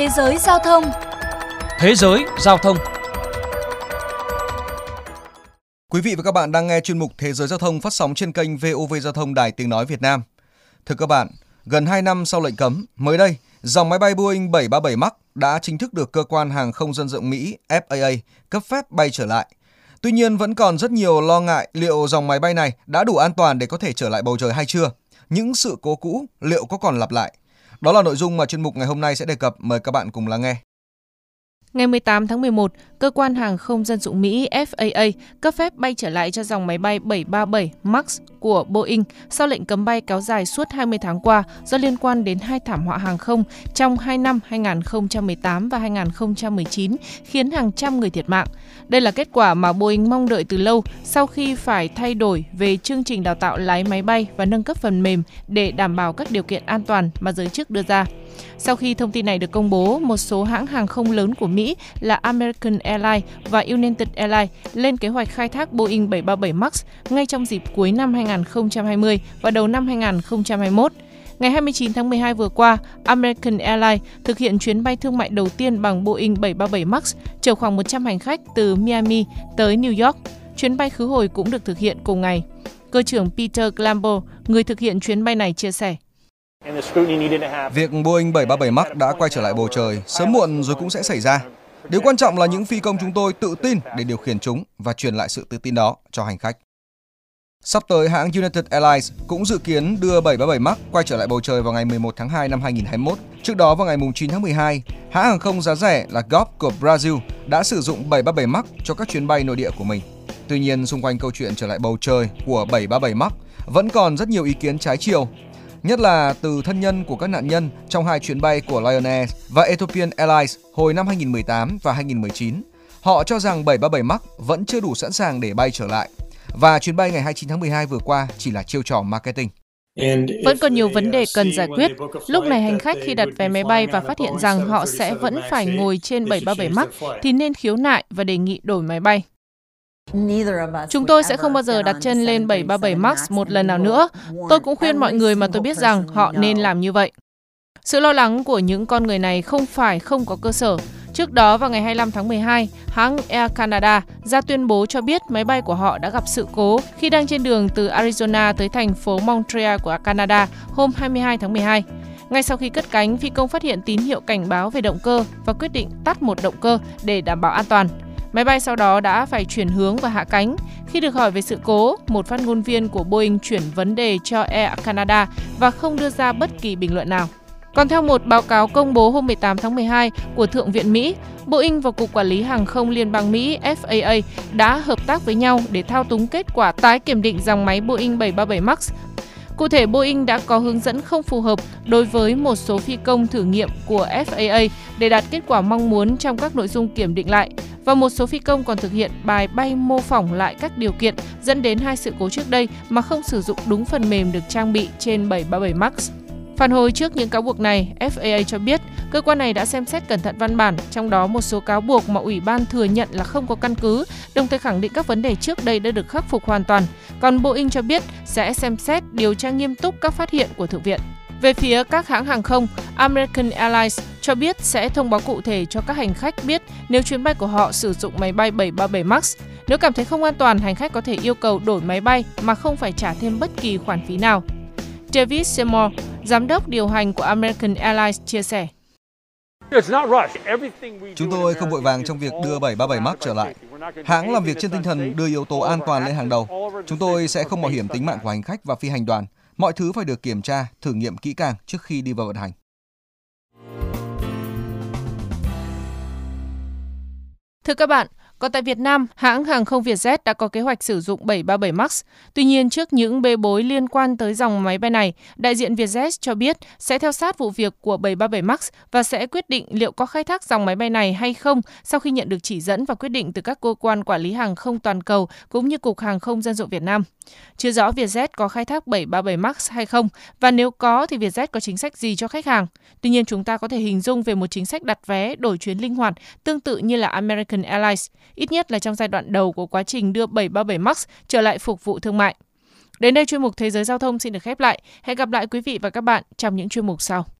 Thế giới giao thông Thế giới giao thông Quý vị và các bạn đang nghe chuyên mục Thế giới giao thông phát sóng trên kênh VOV Giao thông Đài Tiếng Nói Việt Nam. Thưa các bạn, gần 2 năm sau lệnh cấm, mới đây, dòng máy bay Boeing 737 MAX đã chính thức được cơ quan hàng không dân dụng Mỹ FAA cấp phép bay trở lại. Tuy nhiên vẫn còn rất nhiều lo ngại liệu dòng máy bay này đã đủ an toàn để có thể trở lại bầu trời hay chưa. Những sự cố cũ liệu có còn lặp lại? Đó là nội dung mà chuyên mục ngày hôm nay sẽ đề cập. Mời các bạn cùng lắng nghe. Ngày 18 tháng 11, cơ quan hàng không dân dụng Mỹ FAA cấp phép bay trở lại cho dòng máy bay 737 MAX của Boeing sau lệnh cấm bay kéo dài suốt 20 tháng qua do liên quan đến hai thảm họa hàng không trong hai năm 2018 và 2019 khiến hàng trăm người thiệt mạng. Đây là kết quả mà Boeing mong đợi từ lâu sau khi phải thay đổi về chương trình đào tạo lái máy bay và nâng cấp phần mềm để đảm bảo các điều kiện an toàn mà giới chức đưa ra. Sau khi thông tin này được công bố, một số hãng hàng không lớn của Mỹ là American Airlines và United Airlines lên kế hoạch khai thác Boeing 737 MAX ngay trong dịp cuối năm 2020 và đầu năm 2021. Ngày 29 tháng 12 vừa qua, American Airlines thực hiện chuyến bay thương mại đầu tiên bằng Boeing 737 MAX chở khoảng 100 hành khách từ Miami tới New York. Chuyến bay khứ hồi cũng được thực hiện cùng ngày. Cơ trưởng Peter Glambo, người thực hiện chuyến bay này chia sẻ. Việc Boeing 737 MAX đã quay trở lại bầu trời sớm muộn rồi cũng sẽ xảy ra. Điều quan trọng là những phi công chúng tôi tự tin để điều khiển chúng và truyền lại sự tự tin đó cho hành khách. Sắp tới, hãng United Airlines cũng dự kiến đưa 737 MAX quay trở lại bầu trời vào ngày 11 tháng 2 năm 2021. Trước đó vào ngày 9 tháng 12, hãng hàng không giá rẻ là GOP của Brazil đã sử dụng 737 MAX cho các chuyến bay nội địa của mình. Tuy nhiên, xung quanh câu chuyện trở lại bầu trời của 737 MAX vẫn còn rất nhiều ý kiến trái chiều nhất là từ thân nhân của các nạn nhân trong hai chuyến bay của Lion Air và Ethiopian Airlines hồi năm 2018 và 2019. Họ cho rằng 737 MAX vẫn chưa đủ sẵn sàng để bay trở lại và chuyến bay ngày 29 tháng 12 vừa qua chỉ là chiêu trò marketing. Vẫn còn nhiều vấn đề cần giải quyết. Lúc này hành khách khi đặt vé máy bay và phát hiện rằng họ sẽ vẫn phải ngồi trên 737 MAX thì nên khiếu nại và đề nghị đổi máy bay. Chúng tôi sẽ không bao giờ đặt chân lên 737 MAX một lần nào nữa. Tôi cũng khuyên mọi người mà tôi biết rằng họ nên làm như vậy. Sự lo lắng của những con người này không phải không có cơ sở. Trước đó vào ngày 25 tháng 12, hãng Air Canada ra tuyên bố cho biết máy bay của họ đã gặp sự cố khi đang trên đường từ Arizona tới thành phố Montreal của Canada hôm 22 tháng 12. Ngay sau khi cất cánh, phi công phát hiện tín hiệu cảnh báo về động cơ và quyết định tắt một động cơ để đảm bảo an toàn. Máy bay sau đó đã phải chuyển hướng và hạ cánh. Khi được hỏi về sự cố, một phát ngôn viên của Boeing chuyển vấn đề cho Air Canada và không đưa ra bất kỳ bình luận nào. Còn theo một báo cáo công bố hôm 18 tháng 12 của Thượng viện Mỹ, Boeing và Cục Quản lý Hàng không Liên bang Mỹ FAA đã hợp tác với nhau để thao túng kết quả tái kiểm định dòng máy Boeing 737 MAX. Cụ thể, Boeing đã có hướng dẫn không phù hợp đối với một số phi công thử nghiệm của FAA để đạt kết quả mong muốn trong các nội dung kiểm định lại và một số phi công còn thực hiện bài bay mô phỏng lại các điều kiện dẫn đến hai sự cố trước đây mà không sử dụng đúng phần mềm được trang bị trên 737 MAX. Phản hồi trước những cáo buộc này, FAA cho biết cơ quan này đã xem xét cẩn thận văn bản, trong đó một số cáo buộc mà Ủy ban thừa nhận là không có căn cứ, đồng thời khẳng định các vấn đề trước đây đã được khắc phục hoàn toàn. Còn Boeing cho biết sẽ xem xét điều tra nghiêm túc các phát hiện của Thượng viện. Về phía các hãng hàng không, American Airlines cho biết sẽ thông báo cụ thể cho các hành khách biết nếu chuyến bay của họ sử dụng máy bay 737 MAX. Nếu cảm thấy không an toàn, hành khách có thể yêu cầu đổi máy bay mà không phải trả thêm bất kỳ khoản phí nào. David Seymour, giám đốc điều hành của American Airlines chia sẻ. Chúng tôi không vội vàng trong việc đưa 737 MAX trở lại. Hãng làm việc trên tinh thần đưa yếu tố an toàn lên hàng đầu. Chúng tôi sẽ không mạo hiểm tính mạng của hành khách và phi hành đoàn. Mọi thứ phải được kiểm tra, thử nghiệm kỹ càng trước khi đi vào vận hành. Thưa các bạn, còn tại Việt Nam, hãng hàng không Vietjet đã có kế hoạch sử dụng 737 MAX. Tuy nhiên, trước những bê bối liên quan tới dòng máy bay này, đại diện Vietjet cho biết sẽ theo sát vụ việc của 737 MAX và sẽ quyết định liệu có khai thác dòng máy bay này hay không sau khi nhận được chỉ dẫn và quyết định từ các cơ quan quản lý hàng không toàn cầu cũng như Cục Hàng không Dân dụng Việt Nam. Chưa rõ Vietjet có khai thác 737 MAX hay không và nếu có thì Vietjet có chính sách gì cho khách hàng. Tuy nhiên chúng ta có thể hình dung về một chính sách đặt vé đổi chuyến linh hoạt tương tự như là American Airlines, ít nhất là trong giai đoạn đầu của quá trình đưa 737 MAX trở lại phục vụ thương mại. Đến đây chuyên mục Thế giới giao thông xin được khép lại. Hẹn gặp lại quý vị và các bạn trong những chuyên mục sau.